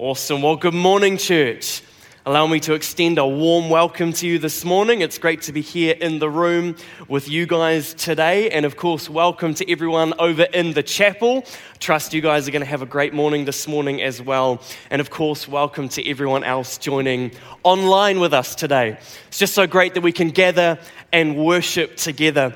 Awesome. Well, good morning, church. Allow me to extend a warm welcome to you this morning. It's great to be here in the room with you guys today. And of course, welcome to everyone over in the chapel. Trust you guys are going to have a great morning this morning as well. And of course, welcome to everyone else joining online with us today. It's just so great that we can gather and worship together.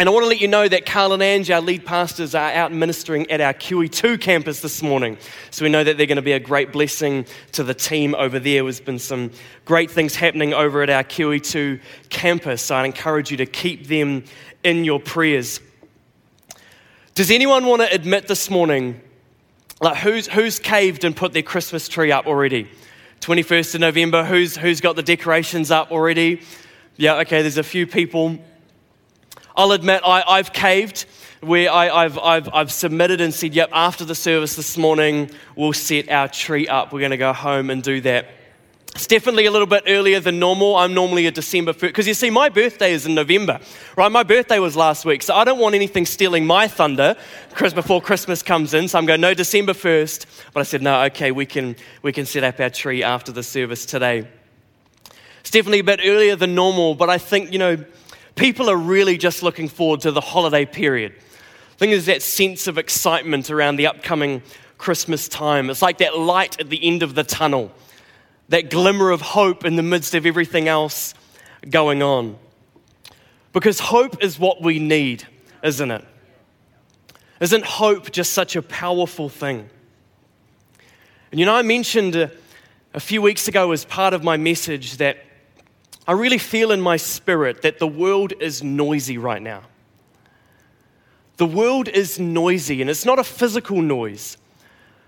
And I want to let you know that Carl and Ange, our lead pastors, are out ministering at our QE2 campus this morning. So we know that they're going to be a great blessing to the team over there. There's been some great things happening over at our QE2 campus. So I'd encourage you to keep them in your prayers. Does anyone want to admit this morning, like who's, who's caved and put their Christmas tree up already? 21st of November, who's, who's got the decorations up already? Yeah, okay, there's a few people. I'll admit I, have caved where I, have I've, I've submitted and said, yep, after the service this morning, we'll set our tree up. We're going to go home and do that. It's definitely a little bit earlier than normal. I'm normally a December 1st, because you see, my birthday is in November, right? My birthday was last week, so I don't want anything stealing my thunder before Christmas comes in. So I'm going, no, December 1st. But I said, no, okay, we can, we can set up our tree after the service today. It's definitely a bit earlier than normal, but I think, you know, people are really just looking forward to the holiday period. I think there's that sense of excitement around the upcoming Christmas time. It's like that light at the end of the tunnel, that glimmer of hope in the midst of everything else going on. Because hope is what we need, isn't it? Isn't hope just such a powerful thing? And you know, I mentioned a, a few weeks ago as part of my message that I really feel in my spirit that the world is noisy right now. The world is noisy, and it's not a physical noise,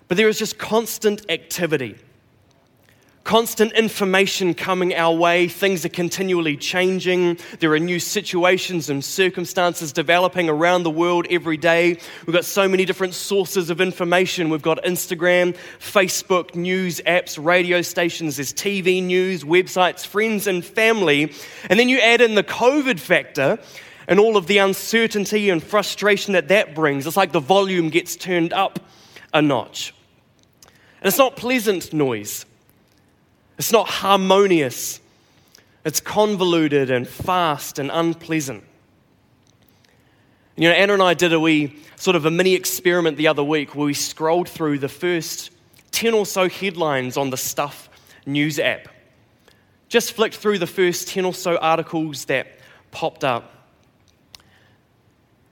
but there is just constant activity constant information coming our way. Things are continually changing. There are new situations and circumstances developing around the world every day. We've got so many different sources of information. We've got Instagram, Facebook, news apps, radio stations, there's TV news, websites, friends, and family. And then you add in the COVID factor and all of the uncertainty and frustration that that brings. It's like the volume gets turned up a notch. And it's not pleasant noise. It's not harmonious, it's convoluted and fast and unpleasant. You know, Anna and I did a wee sort of a mini experiment the other week where we scrolled through the first 10 or so headlines on the Stuff news app. Just flicked through the first 10 or so articles that popped up.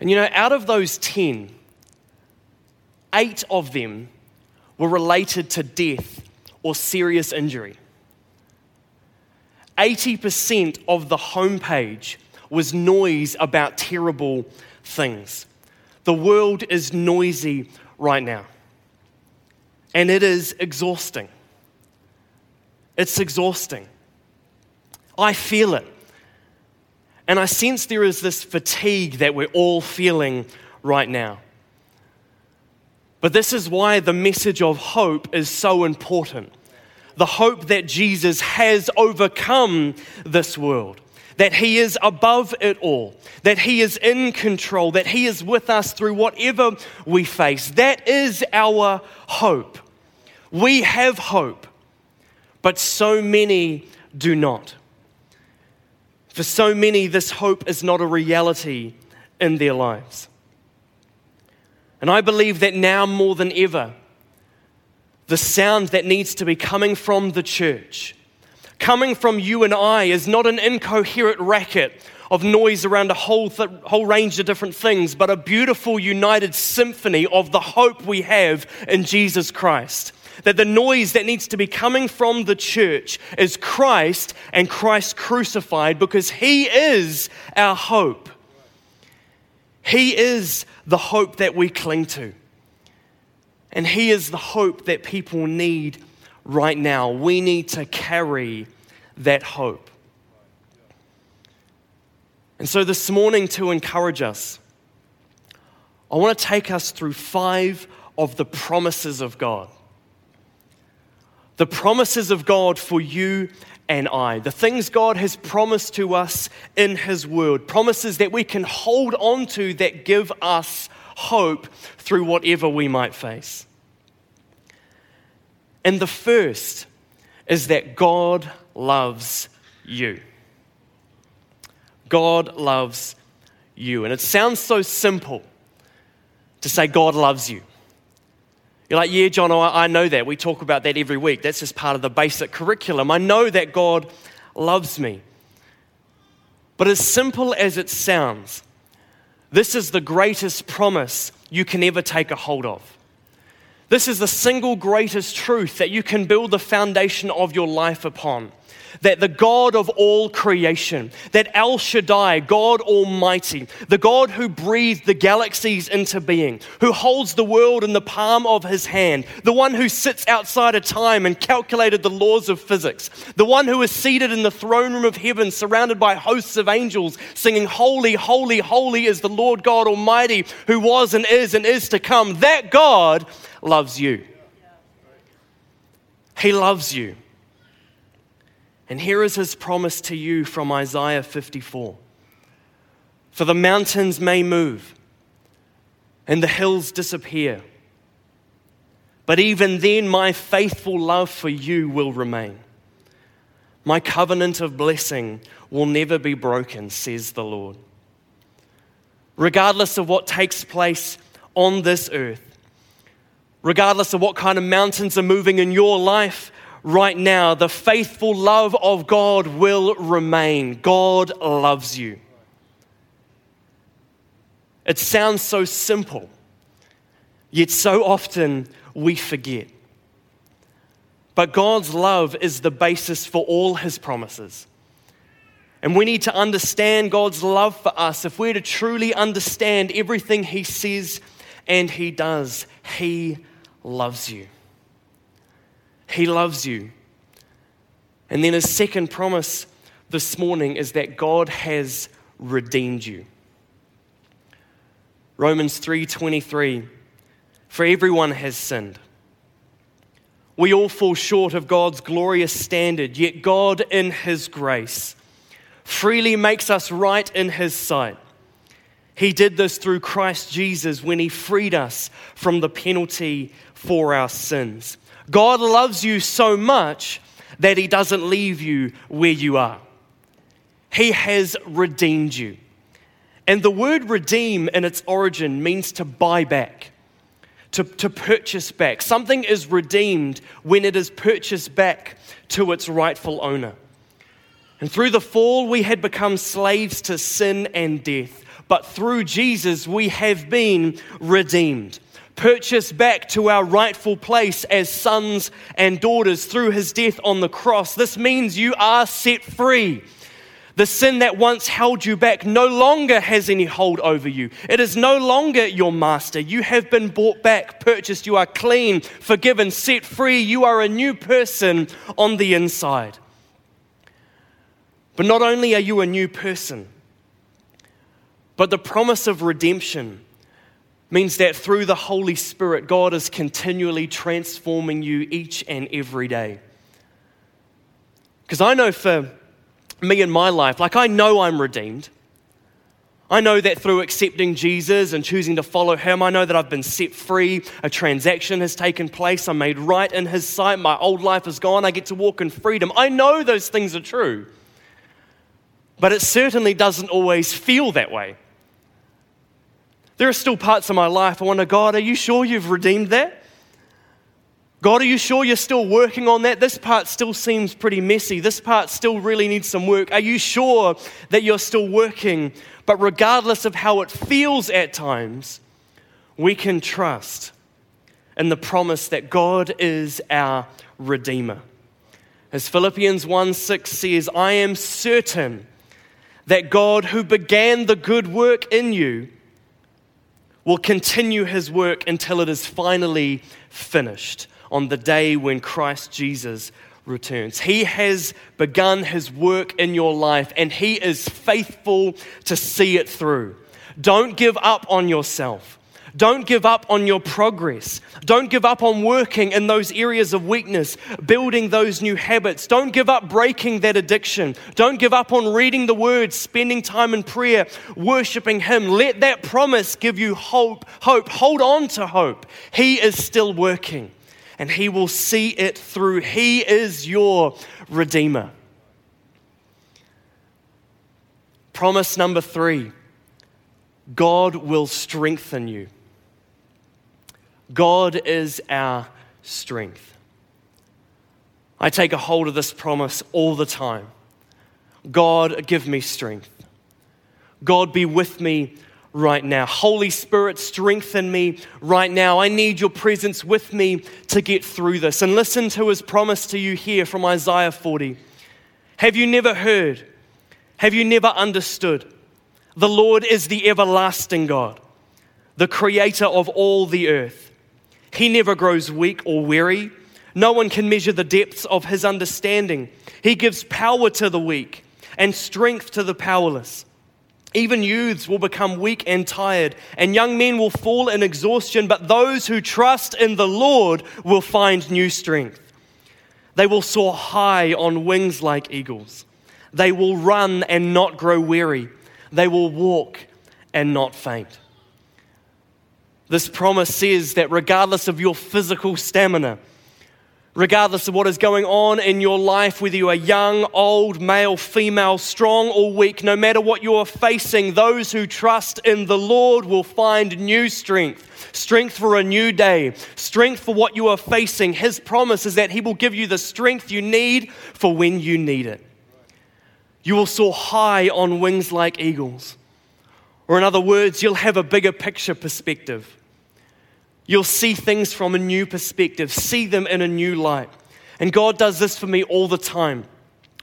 And you know, out of those 10, eight of them were related to death or serious injury. 80% of the homepage was noise about terrible things. The world is noisy right now. And it is exhausting. It's exhausting. I feel it. And I sense there is this fatigue that we're all feeling right now. But this is why the message of hope is so important the hope that Jesus has overcome this world, that He is above it all, that He is in control, that He is with us through whatever we face. That is our hope. We have hope, but so many do not. For so many, this hope is not a reality in their lives. And I believe that now more than ever, the sound that needs to be coming from the church, coming from you and I, is not an incoherent racket of noise around a whole, th- whole range of different things, but a beautiful united symphony of the hope we have in Jesus Christ. That the noise that needs to be coming from the church is Christ and Christ crucified because He is our hope. He is the hope that we cling to. And He is the hope that people need right now. We need to carry that hope. And so, this morning, to encourage us, I want to take us through five of the promises of God. The promises of God for you and I. The things God has promised to us in His Word. Promises that we can hold on to that give us hope through whatever we might face. And the first is that God loves you. God loves you. And it sounds so simple to say God loves you. You're like, yeah, John, I know that. We talk about that every week. That's just part of the basic curriculum. I know that God loves me. But as simple as it sounds, this is the greatest promise you can ever take a hold of. This is the single greatest truth that you can build the foundation of your life upon that the God of all creation, that El Shaddai, God Almighty, the God who breathed the galaxies into being, who holds the world in the palm of his hand, the one who sits outside of time and calculated the laws of physics, the one who is seated in the throne room of heaven, surrounded by hosts of angels, singing, Holy, holy, holy is the Lord God Almighty, who was and is and is to come. That God loves you. He loves you. And here is his promise to you from Isaiah 54 For the mountains may move and the hills disappear, but even then my faithful love for you will remain. My covenant of blessing will never be broken, says the Lord. Regardless of what takes place on this earth, regardless of what kind of mountains are moving in your life, right now, the faithful love of God will remain. God loves you. It sounds so simple, yet so often we forget. But God's love is the basis for all his promises. And we need to understand God's love for us. If we're to truly understand everything he says and he does, he loves you. He loves you. And then his second promise this morning is that God has redeemed you. Romans 3:23 For everyone has sinned. We all fall short of God's glorious standard, yet God in his grace freely makes us right in his sight. He did this through Christ Jesus when he freed us from the penalty for our sins. God loves you so much that He doesn't leave you where you are. He has redeemed you. And the word redeem in its origin means to buy back, to, to purchase back. Something is redeemed when it is purchased back to its rightful owner. And through the fall, we had become slaves to sin and death. But through Jesus, we have been redeemed purchased back to our rightful place as sons and daughters through his death on the cross. This means you are set free. The sin that once held you back no longer has any hold over you. It is no longer your master. You have been bought back, purchased. You are clean, forgiven, set free. You are a new person on the inside. But not only are you a new person, but the promise of redemption means that through the Holy Spirit, God is continually transforming you each and every day. Because I know for me in my life, like I know I'm redeemed. I know that through accepting Jesus and choosing to follow him, I know that I've been set free. A transaction has taken place. I'm made right in his sight. My old life is gone. I get to walk in freedom. I know those things are true. But it certainly doesn't always feel that way. There are still parts of my life I wonder, God, are you sure you've redeemed that? God, are you sure you're still working on that? This part still seems pretty messy. This part still really needs some work. Are you sure that you're still working? But regardless of how it feels at times, we can trust in the promise that God is our Redeemer. As Philippians 1 6 says, I am certain that God, who began the good work in you, will continue his work until it is finally finished on the day when Christ Jesus returns. He has begun his work in your life and he is faithful to see it through. Don't give up on yourself. Don't give up on your progress. Don't give up on working in those areas of weakness, building those new habits. Don't give up breaking that addiction. Don't give up on reading the word, spending time in prayer, worshiping Him. Let that promise give you hope. Hope. Hold on to hope. He is still working. and He will see it through. He is your Redeemer. Promise number three God will strengthen you. God is our strength. I take a hold of this promise all the time. God, give me strength. God, be with me right now. Holy Spirit, strengthen me right now. I need your presence with me to get through this. And listen to his promise to you here from Isaiah 40. Have you never heard? Have you never understood? The Lord is the everlasting God, the creator of all the earth. He never grows weak or weary. No one can measure the depths of his understanding. He gives power to the weak and strength to the powerless. Even youths will become weak and tired, and young men will fall in exhaustion, but those who trust in the Lord will find new strength. They will soar high on wings like eagles. They will run and not grow weary. They will walk and not faint. This promise says that regardless of your physical stamina, regardless of what is going on in your life, whether you are young, old, male, female, strong, or weak, no matter what you are facing, those who trust in the Lord will find new strength. Strength for a new day, strength for what you are facing. His promise is that He will give you the strength you need for when you need it. You will soar high on wings like eagles. Or, in other words, you'll have a bigger picture perspective. You'll see things from a new perspective, see them in a new light. And God does this for me all the time.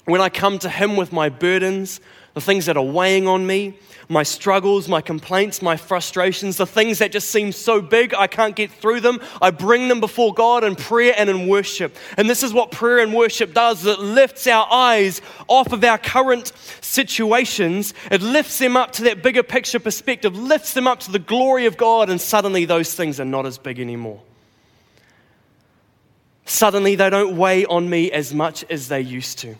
When I come to Him with my burdens, the things that are weighing on me, my struggles, my complaints, my frustrations, the things that just seem so big I can't get through them, I bring them before God in prayer and in worship. And this is what prayer and worship does it lifts our eyes off of our current situations, it lifts them up to that bigger picture perspective, lifts them up to the glory of God, and suddenly those things are not as big anymore. Suddenly they don't weigh on me as much as they used to.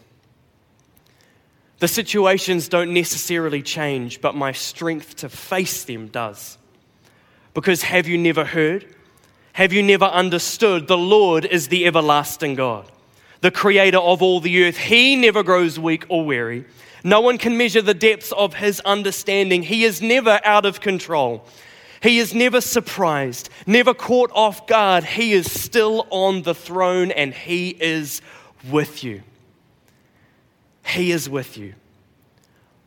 The situations don't necessarily change, but my strength to face them does. Because have you never heard? Have you never understood? The Lord is the everlasting God, the creator of all the earth. He never grows weak or weary. No one can measure the depths of his understanding. He is never out of control. He is never surprised, never caught off guard. He is still on the throne and he is with you. He is with you,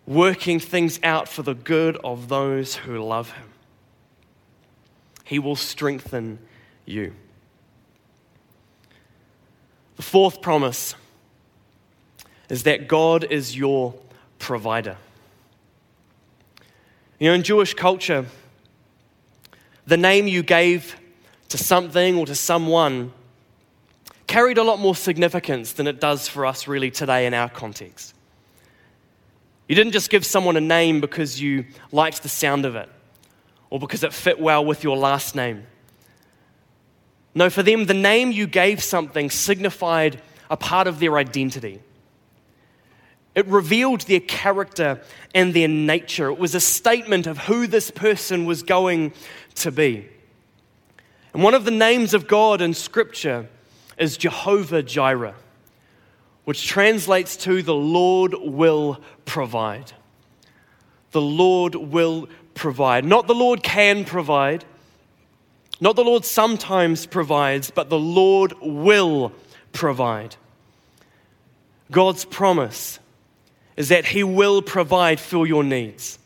working things out for the good of those who love Him. He will strengthen you. The fourth promise is that God is your provider. You know, in Jewish culture, the name you gave to something or to someone carried a lot more significance than it does for us really today in our context. You didn't just give someone a name because you liked the sound of it or because it fit well with your last name. No, for them, the name you gave something signified a part of their identity. It revealed their character and their nature. It was a statement of who this person was going to be. And one of the names of God in Scripture is Jehovah Jireh, which translates to the Lord will provide. The Lord will provide. Not the Lord can provide, not the Lord sometimes provides, but the Lord will provide. God's promise is that He will provide for your needs.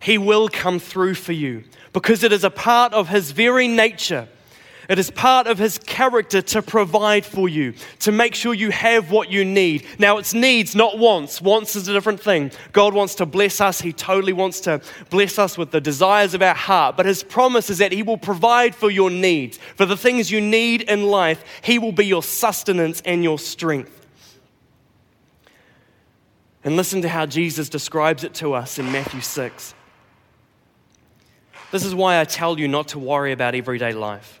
He will come through for you because it is a part of His very nature it is part of his character to provide for you, to make sure you have what you need. Now, it's needs, not wants. Wants is a different thing. God wants to bless us. He totally wants to bless us with the desires of our heart. But his promise is that he will provide for your needs, for the things you need in life. He will be your sustenance and your strength. And listen to how Jesus describes it to us in Matthew 6. This is why I tell you not to worry about everyday life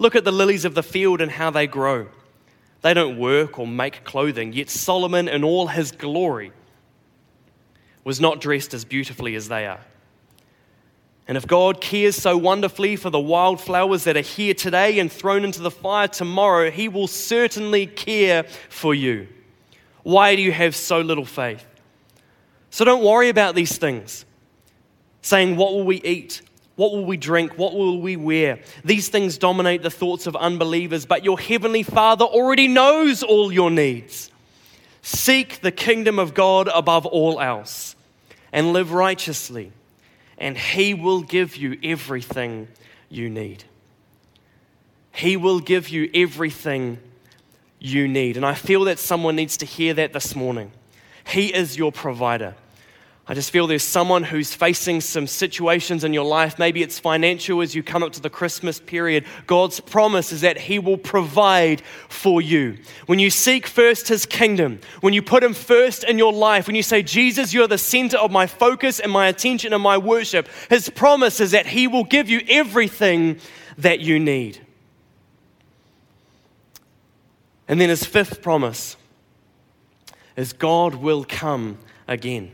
Look at the lilies of the field and how they grow. They don't work or make clothing, yet Solomon, in all his glory, was not dressed as beautifully as they are. And if God cares so wonderfully for the wildflowers that are here today and thrown into the fire tomorrow, He will certainly care for you. Why do you have so little faith? So don't worry about these things, saying, What will we eat? What will we drink? What will we wear? These things dominate the thoughts of unbelievers, but your heavenly Father already knows all your needs. Seek the kingdom of God above all else and live righteously and He will give you everything you need. He will give you everything you need. And I feel that someone needs to hear that this morning. He is your provider. I just feel there's someone who's facing some situations in your life. Maybe it's financial as you come up to the Christmas period. God's promise is that He will provide for you. When you seek first His kingdom, when you put Him first in your life, when you say, Jesus, you're the center of my focus and my attention and my worship, His promise is that He will give you everything that you need. And then His fifth promise is God will come again.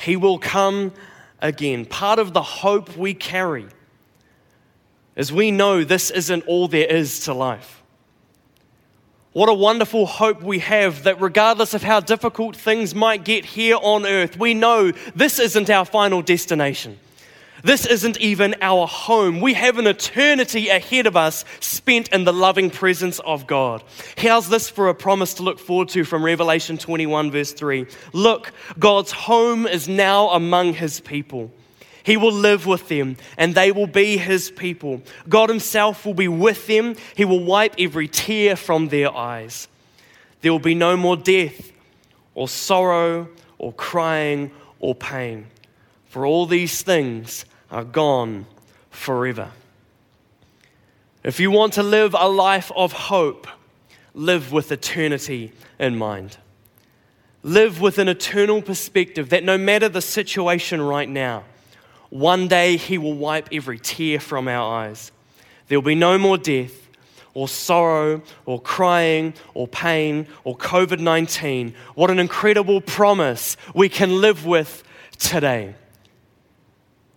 He will come again. Part of the hope we carry is we know this isn't all there is to life. What a wonderful hope we have that regardless of how difficult things might get here on earth, we know this isn't our final destination. This isn't even our home. We have an eternity ahead of us spent in the loving presence of God. How's this for a promise to look forward to from Revelation 21, verse 3? Look, God's home is now among his people. He will live with them and they will be his people. God himself will be with them. He will wipe every tear from their eyes. There will be no more death or sorrow or crying or pain for all these things are gone forever. If you want to live a life of hope, live with eternity in mind. Live with an eternal perspective that no matter the situation right now, one day He will wipe every tear from our eyes. There will be no more death, or sorrow, or crying, or pain, or COVID 19. What an incredible promise we can live with today.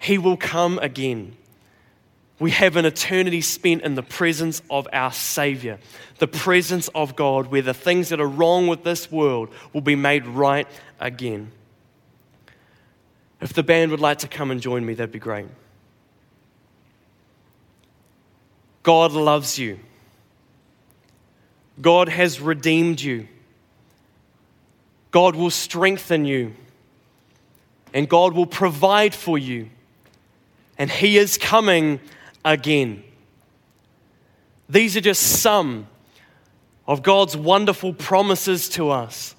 He will come again. We have an eternity spent in the presence of our Savior, the presence of God, where the things that are wrong with this world will be made right again. If the band would like to come and join me, that'd be great. God loves you. God has redeemed you. God will strengthen you. And God will provide for you and He is coming again. These are just some of God's wonderful promises to us.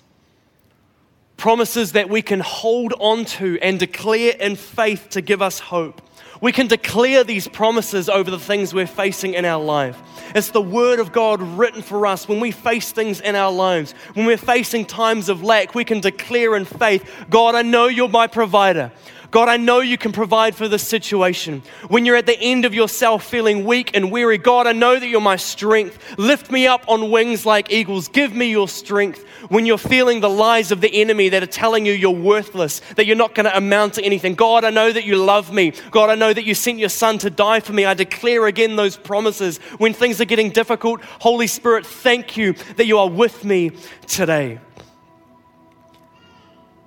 Promises that we can hold on to and declare in faith to give us hope. We can declare these promises over the things we're facing in our life. It's the Word of God written for us when we face things in our lives. When we're facing times of lack, we can declare in faith God, I know you're my provider. God, I know you can provide for this situation. When you're at the end of yourself feeling weak and weary, God, I know that you're my strength. Lift me up on wings like eagles. Give me your strength. When you're feeling the lies of the enemy that are telling you you're worthless, that you're not going to amount to anything, God, I know that you love me. God, I know that you sent your son to die for me. I declare again those promises. When things are getting difficult, Holy Spirit, thank you that you are with me today.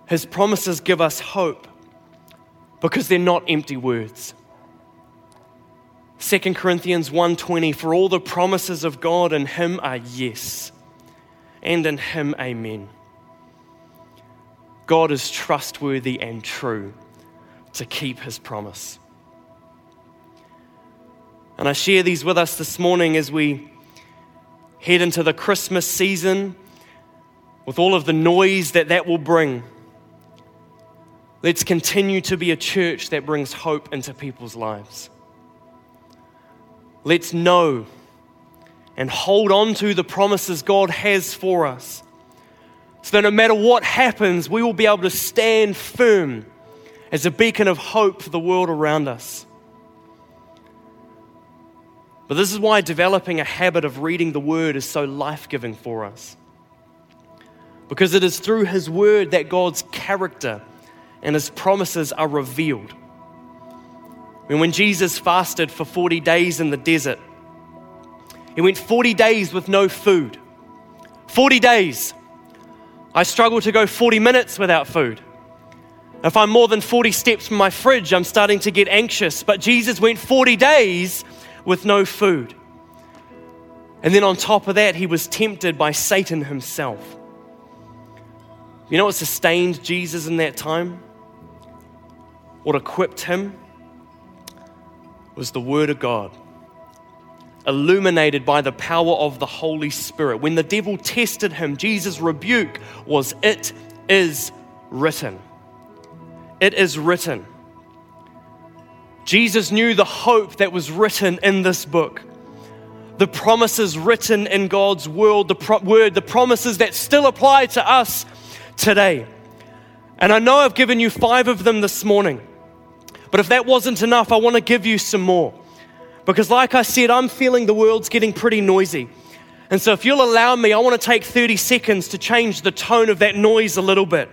His promises give us hope because they're not empty words. 2 Corinthians 1:20 for all the promises of God in him are yes and in him amen. God is trustworthy and true to keep his promise. And I share these with us this morning as we head into the Christmas season with all of the noise that that will bring. Let's continue to be a church that brings hope into people's lives. Let's know and hold on to the promises God has for us. So that no matter what happens, we will be able to stand firm as a beacon of hope for the world around us. But this is why developing a habit of reading the Word is so life giving for us. Because it is through His Word that God's character and His promises are revealed. And when Jesus fasted for 40 days in the desert, he went 40 days with no food. 40 days. I struggle to go 40 minutes without food. If I'm more than 40 steps from my fridge, I'm starting to get anxious. But Jesus went 40 days with no food. And then on top of that, he was tempted by Satan himself. You know what sustained Jesus in that time? What equipped him was the Word of God illuminated by the power of the Holy Spirit. When the devil tested him, Jesus' rebuke was, It is written. It is written. Jesus knew the hope that was written in this book, the promises written in God's word, the pro- word, the promises that still apply to us today. And I know I've given you five of them this morning, but if that wasn't enough, I want to give you some more. Because, like I said, I'm feeling the world's getting pretty noisy. And so, if you'll allow me, I want to take 30 seconds to change the tone of that noise a little bit.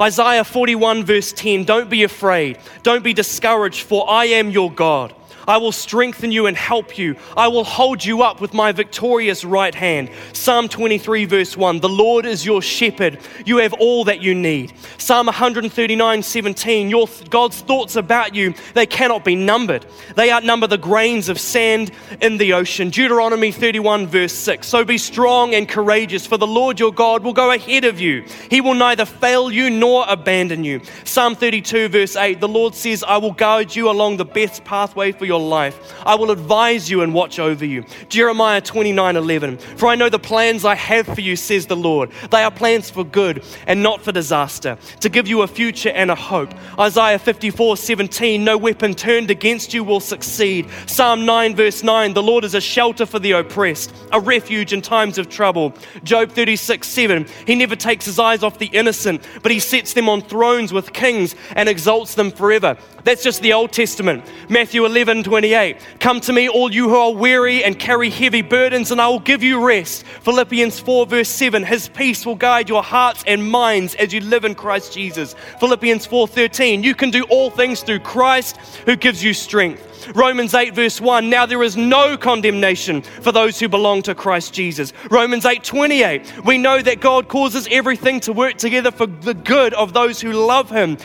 Isaiah 41, verse 10 Don't be afraid, don't be discouraged, for I am your God. I will strengthen you and help you. I will hold you up with my victorious right hand. Psalm 23, verse 1 The Lord is your shepherd. You have all that you need. Psalm 139, 17 Your, God's thoughts about you, they cannot be numbered. They outnumber the grains of sand in the ocean. Deuteronomy 31, verse 6 So be strong and courageous, for the Lord your God will go ahead of you. He will neither fail you nor abandon you. Psalm 32, verse 8 The Lord says, I will guide you along the best pathway for your your life. I will advise you and watch over you. Jeremiah 29 11. For I know the plans I have for you, says the Lord. They are plans for good and not for disaster, to give you a future and a hope. Isaiah 54 17. No weapon turned against you will succeed. Psalm 9, verse 9. The Lord is a shelter for the oppressed, a refuge in times of trouble. Job 36 7. He never takes his eyes off the innocent, but he sets them on thrones with kings and exalts them forever. That's just the Old Testament. Matthew 11, 28. Come to me, all you who are weary and carry heavy burdens, and I will give you rest. Philippians 4, verse 7. His peace will guide your hearts and minds as you live in Christ Jesus. Philippians 4, 13. You can do all things through Christ who gives you strength. Romans 8, verse 1. Now there is no condemnation for those who belong to Christ Jesus. Romans 8, 28. We know that God causes everything to work together for the good of those who love Him.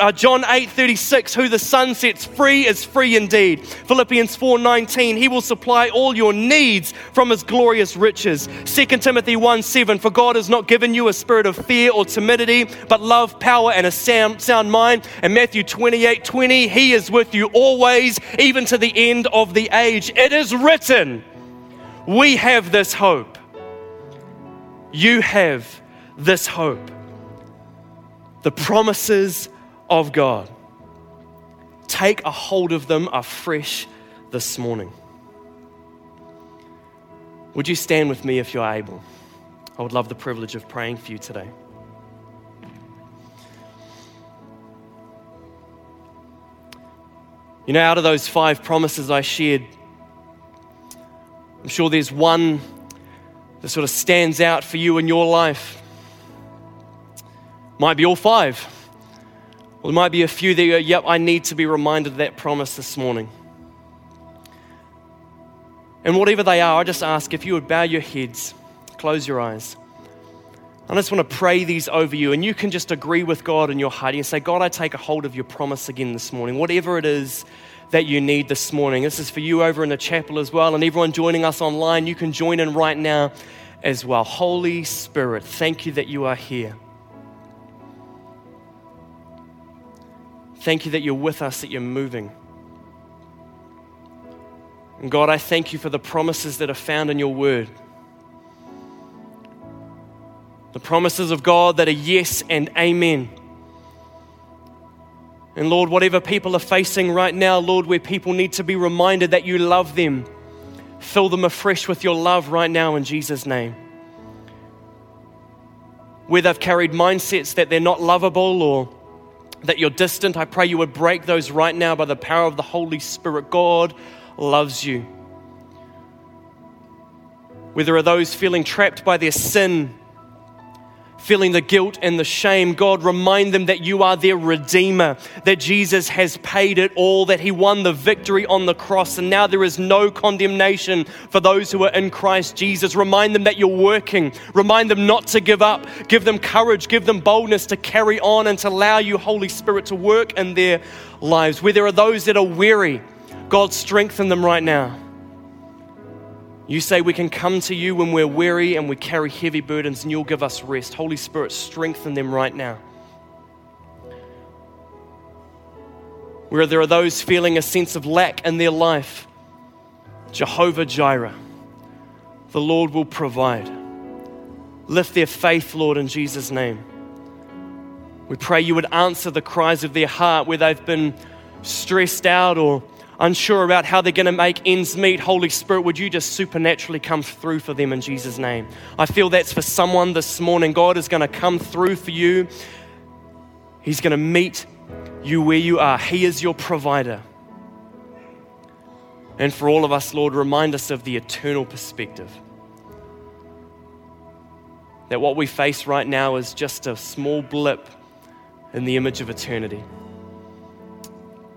Uh, John 8, 36. Who the Son sets free is free indeed. Philippians 4, 19. He will supply all your needs from His glorious riches. 2 Timothy 1, 7. For God has not given you a spirit of fear or timidity, but love, power, and a sound, sound mind. And Matthew 28, 20. He is with you always even to the end of the age. It is written, we have this hope. You have this hope. The promises of God. Take a hold of them afresh this morning. Would you stand with me if you're able? I would love the privilege of praying for you today. You know, out of those five promises I shared, I'm sure there's one that sort of stands out for you in your life. Might be all five. Well, there might be a few that go, yep, I need to be reminded of that promise this morning. And whatever they are, I just ask if you would bow your heads, close your eyes. I just want to pray these over you, and you can just agree with God in your heart and say, God, I take a hold of your promise again this morning. Whatever it is that you need this morning. This is for you over in the chapel as well, and everyone joining us online, you can join in right now as well. Holy Spirit, thank you that you are here. Thank you that you're with us, that you're moving. And God, I thank you for the promises that are found in your word. The promises of God that are yes and amen. And Lord, whatever people are facing right now, Lord, where people need to be reminded that you love them, fill them afresh with your love right now in Jesus' name. Where they've carried mindsets that they're not lovable or that you're distant, I pray you would break those right now by the power of the Holy Spirit. God loves you. Where there are those feeling trapped by their sin, feeling the guilt and the shame, God, remind them that you are their Redeemer, that Jesus has paid it all, that He won the victory on the cross, and now there is no condemnation for those who are in Christ Jesus. Remind them that you're working. Remind them not to give up. Give them courage. Give them boldness to carry on and to allow you, Holy Spirit, to work in their lives. Where there are those that are weary, God, strengthen them right now. You say we can come to you when we're weary and we carry heavy burdens, and you'll give us rest. Holy Spirit, strengthen them right now. Where there are those feeling a sense of lack in their life, Jehovah Jireh, the Lord will provide. Lift their faith, Lord, in Jesus' name. We pray you would answer the cries of their heart where they've been stressed out or unsure about how they're going to make ends meet, Holy Spirit, would you just supernaturally come through for them in Jesus' name? I feel that's for someone this morning. God is going to come through for you, He's going to meet you where you are. He is your provider. And for all of us, Lord, remind us of the eternal perspective. That what we face right now is just a small blip in the image of eternity.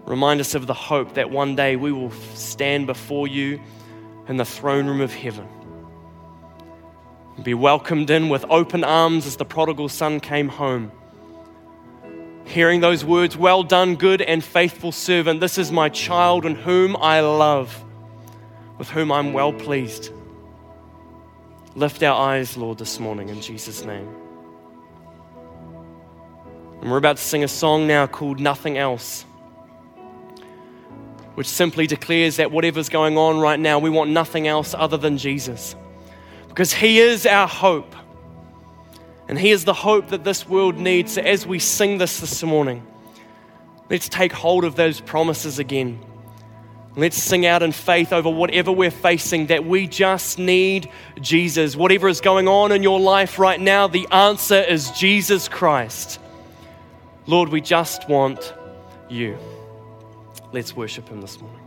Remind us of the hope that one day we will stand before you in the throne room of heaven. Be welcomed in with open arms as the prodigal son came home. Hearing those words, Well done, good and faithful servant. This is my child in whom I love, with whom I'm well pleased. Lift our eyes, Lord, this morning in Jesus' name. And we're about to sing a song now called Nothing Else which simply declares that whatever's going on right now, we want nothing else other than Jesus. Because He is our hope. And He is the hope that this world needs. So as we sing this this morning, let's take hold of those promises again. Let's sing out in faith over whatever we're facing that we just need Jesus. Whatever is going on in your life right now, the answer is Jesus Christ. Lord, we just want you. Let's worship Him this morning.